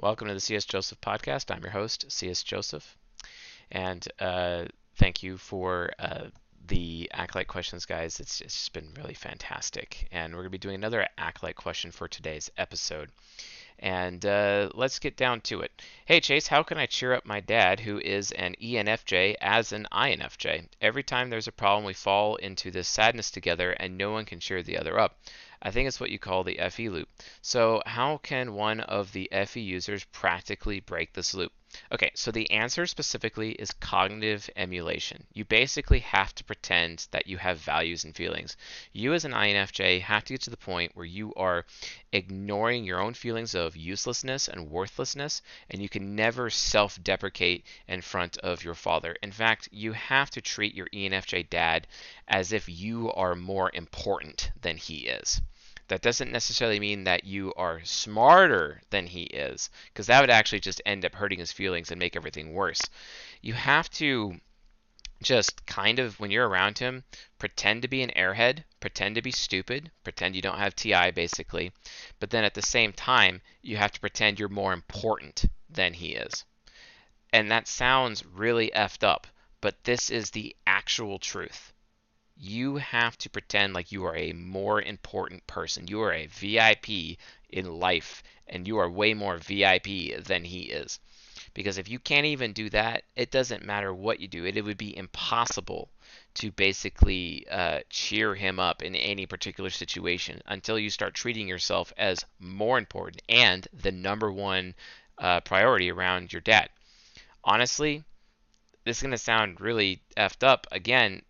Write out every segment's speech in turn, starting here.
Welcome to the CS Joseph podcast. I'm your host, CS Joseph, and uh, thank you for uh, the Acolyte questions, guys. It's, it's just been really fantastic, and we're gonna be doing another Acolyte question for today's episode. And uh, let's get down to it. Hey Chase, how can I cheer up my dad, who is an ENFJ, as an INFJ? Every time there's a problem, we fall into this sadness together, and no one can cheer the other up. I think it's what you call the FE loop. So how can one of the FE users practically break this loop? Okay, so the answer specifically is cognitive emulation. You basically have to pretend that you have values and feelings. You as an INFJ have to get to the point where you are ignoring your own feelings of uselessness and worthlessness, and you can never self-deprecate in front of your father. In fact, you have to treat your ENFJ dad as if you are more important than he is. That doesn't necessarily mean that you are smarter than he is, because that would actually just end up hurting his feelings and make everything worse. You have to just kind of, when you're around him, pretend to be an airhead, pretend to be stupid, pretend you don't have TI basically, but then at the same time, you have to pretend you're more important than he is. And that sounds really effed up, but this is the actual truth you have to pretend like you are a more important person. You are a VIP in life, and you are way more VIP than he is. Because if you can't even do that, it doesn't matter what you do. It, it would be impossible to basically uh, cheer him up in any particular situation until you start treating yourself as more important and the number one uh, priority around your dad. Honestly, this is going to sound really effed up. Again,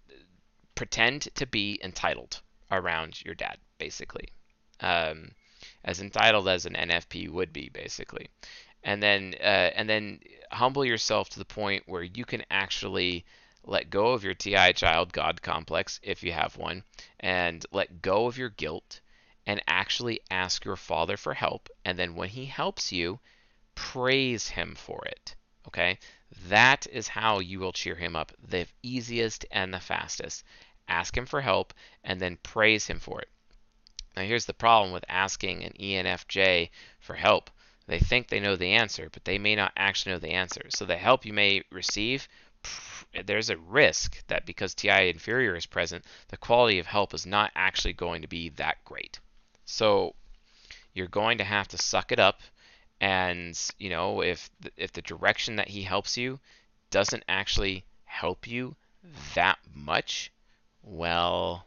pretend to be entitled around your dad, basically. Um, as entitled as an NFP would be, basically. And then, uh, and then humble yourself to the point where you can actually let go of your TI child God complex, if you have one, and let go of your guilt and actually ask your father for help. And then when he helps you, praise him for it. Okay? That is how you will cheer him up the easiest and the fastest ask him for help, and then praise him for it. Now, here's the problem with asking an ENFJ for help. They think they know the answer, but they may not actually know the answer. So, the help you may receive, there's a risk that because TI inferior is present, the quality of help is not actually going to be that great. So, you're going to have to suck it up and you know if if the direction that he helps you doesn't actually help you that much well,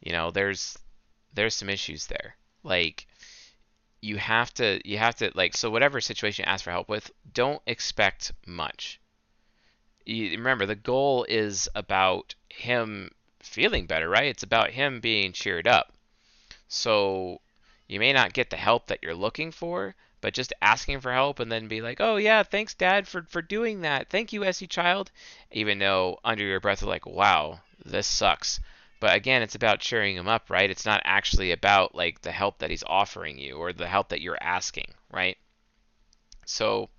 you know, there's there's some issues there. Like you have to you have to like so whatever situation you ask for help with, don't expect much. You, remember the goal is about him feeling better, right? It's about him being cheered up. So you may not get the help that you're looking for, but just asking for help and then be like, "Oh yeah, thanks dad for for doing that. Thank you, SE child." Even though under your breath you're like, "Wow, this sucks." But again, it's about cheering him up, right? It's not actually about like the help that he's offering you or the help that you're asking, right? So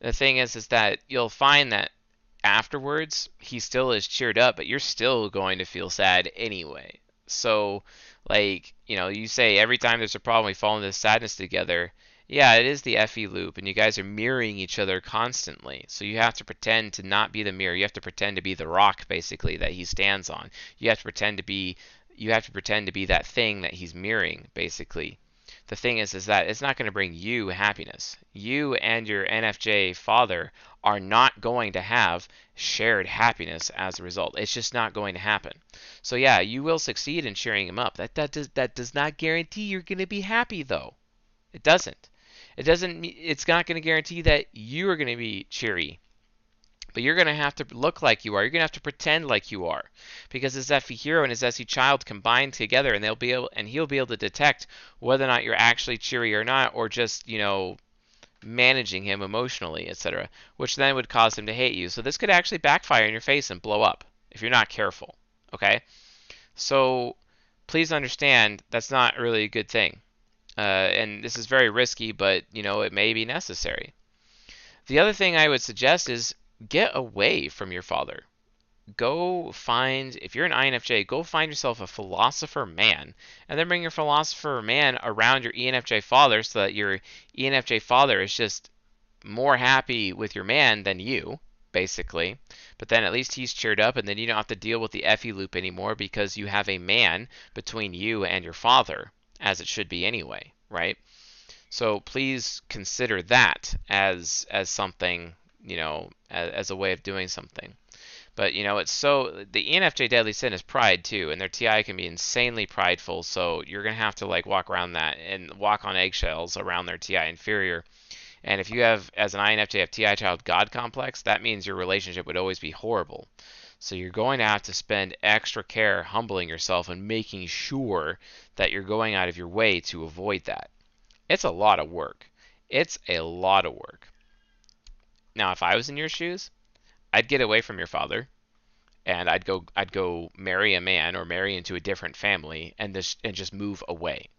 the thing is is that you'll find that afterwards he still is cheered up, but you're still going to feel sad anyway. So like, you know, you say every time there's a problem we fall into sadness together yeah, it is the FE loop, and you guys are mirroring each other constantly. So you have to pretend to not be the mirror. You have to pretend to be the rock, basically, that he stands on. You have to pretend to be, you have to pretend to be that thing that he's mirroring, basically. The thing is, is that it's not going to bring you happiness. You and your NFJ father are not going to have shared happiness as a result. It's just not going to happen. So yeah, you will succeed in cheering him up. That that does that does not guarantee you're going to be happy though. It doesn't. It doesn't. It's not going to guarantee that you are going to be cheery, but you're going to have to look like you are. You're going to have to pretend like you are, because his FE hero and his SE child combine together, and they'll be able, and he'll be able to detect whether or not you're actually cheery or not, or just you know managing him emotionally, etc., which then would cause him to hate you. So this could actually backfire in your face and blow up if you're not careful. Okay, so please understand that's not really a good thing. Uh, and this is very risky, but you know it may be necessary. The other thing I would suggest is get away from your father. go find if you're an INFJ, go find yourself a philosopher man, and then bring your philosopher man around your ENFJ father, so that your ENFJ father is just more happy with your man than you, basically. But then at least he's cheered up, and then you don't have to deal with the FE loop anymore because you have a man between you and your father, as it should be anyway, right? So please consider that as as something, you know, as, as a way of doing something. But you know, it's so the ENFJ deadly sin is pride too, and their TI can be insanely prideful. So you're gonna have to like walk around that and walk on eggshells around their TI inferior. And if you have, as an INFJ, have TI child God complex, that means your relationship would always be horrible. So you're going to have to spend extra care humbling yourself and making sure that you're going out of your way to avoid that. It's a lot of work. It's a lot of work. Now, if I was in your shoes, I'd get away from your father and I'd go I'd go marry a man or marry into a different family and this and just move away.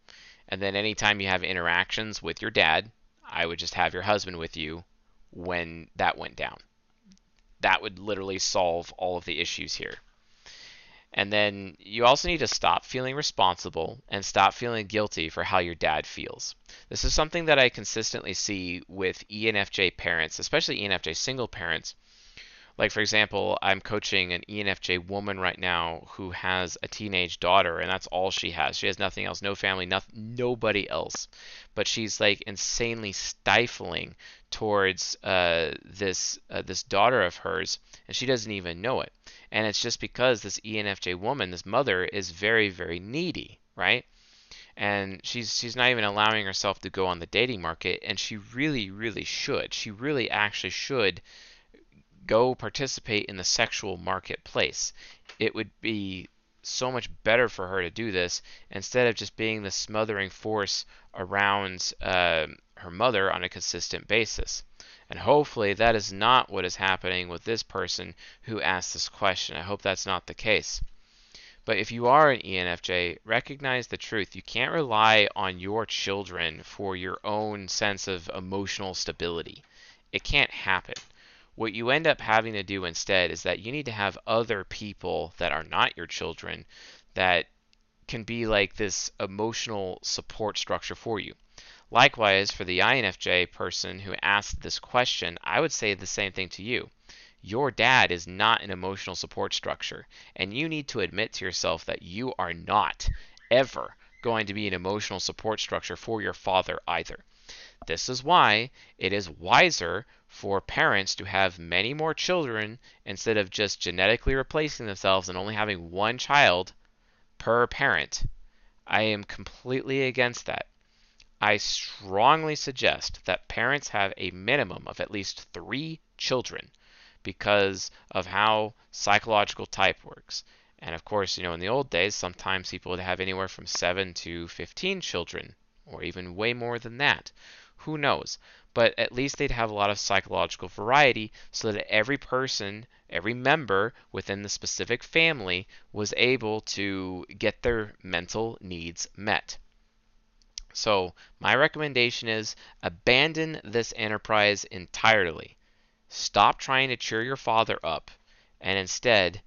And then anytime you have interactions with your dad, I would just have your husband with you when that went down. That would literally solve all of the issues here. And then you also need to stop feeling responsible and stop feeling guilty for how your dad feels. This is something that I consistently see with ENFJ parents, especially ENFJ single parents, like for example, I'm coaching an ENFJ woman right now who has a teenage daughter, and that's all she has. She has nothing else, no family, nothing, nobody else. But she's like insanely stifling towards uh, this uh, this daughter of hers, and she doesn't even know it. And it's just because this ENFJ woman, this mother, is very very needy, right? and she's she's not even allowing herself to go on the dating market and she really really should she really actually should go participate in the sexual marketplace. It would be so much better for her to do this instead of just being the smothering force around uh, her mother on a consistent basis. And hopefully that is not what is happening with this person who asked this question. I hope that's not the case. But if you are an ENFJ, recognize the truth. You can't rely on your children for your own sense of emotional stability. It can't happen. What you end up having to do instead is that you need to have other people that are not your children that can be like this emotional support structure for you. Likewise, for the INFJ person who asked this question, I would say the same thing to you. Your dad is not an emotional support structure, and you need to admit to yourself that you are not ever going to be an emotional support structure for your father either. This is why it is wiser for parents to have many more children instead of just genetically replacing themselves and only having one child per parent. I am completely against that. I strongly suggest that parents have a minimum of at least three children because of how psychological type works. And of course, you know, in the old days, sometimes people would have anywhere from 7 to 15 children, or even way more than that. Who knows? but at least they'd have a lot of psychological variety so that every person, every member within the specific family was able to get their mental needs met. So, my recommendation is abandon this enterprise entirely. Stop trying to cheer your father up and instead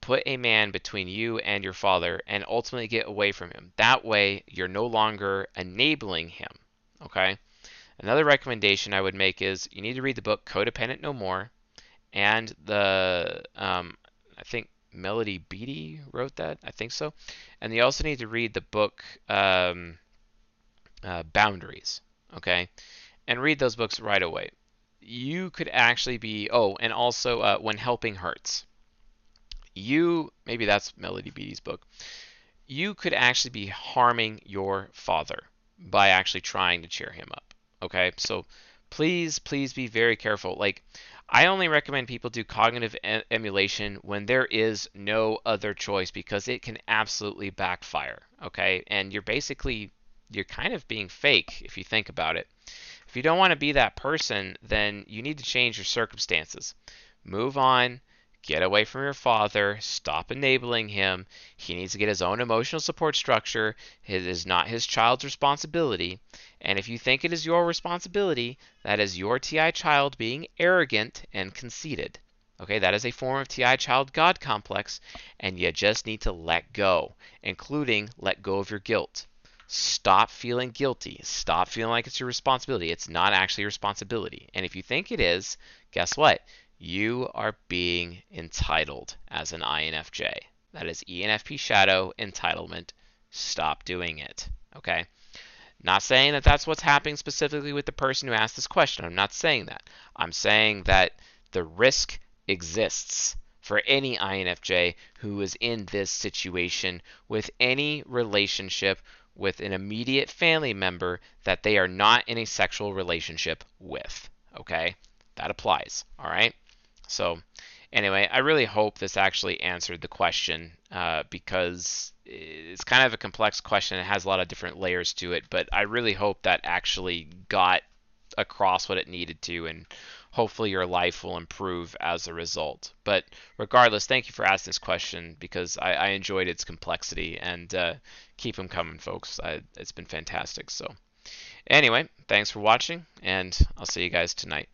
put a man between you and your father and ultimately get away from him. That way, you're no longer enabling him. Okay? Another recommendation I would make is you need to read the book Codependent No More, and the um, I think Melody Beattie wrote that. I think so. And you also need to read the book um, uh, Boundaries. Okay, and read those books right away. You could actually be oh, and also uh, When Helping Hurts. You maybe that's Melody Beattie's book. You could actually be harming your father by actually trying to cheer him up. Okay, so please, please be very careful. Like, I only recommend people do cognitive e- emulation when there is no other choice because it can absolutely backfire. Okay, and you're basically you're kind of being fake if you think about it. If you don't want to be that person, then you need to change your circumstances. Move on Get away from your father. Stop enabling him. He needs to get his own emotional support structure. It is not his child's responsibility. And if you think it is your responsibility, that is your TI child being arrogant and conceited. Okay, that is a form of TI child God complex, and you just need to let go, including let go of your guilt. Stop feeling guilty. Stop feeling like it's your responsibility. It's not actually your responsibility. And if you think it is, guess what? You are being entitled as an INFJ. That is ENFP shadow entitlement. Stop doing it. Okay? Not saying that that's what's happening specifically with the person who asked this question. I'm not saying that. I'm saying that the risk exists for any INFJ who is in this situation with any relationship with an immediate family member that they are not in a sexual relationship with. Okay? That applies. All right? So, anyway, I really hope this actually answered the question uh, because it's kind of a complex question. It has a lot of different layers to it, but I really hope that actually got across what it needed to and hopefully your life will improve as a result. But regardless, thank you for asking this question because I, I enjoyed its complexity and uh, keep them coming, folks. I, it's been fantastic. So, anyway, thanks for watching, and I'll see you guys tonight.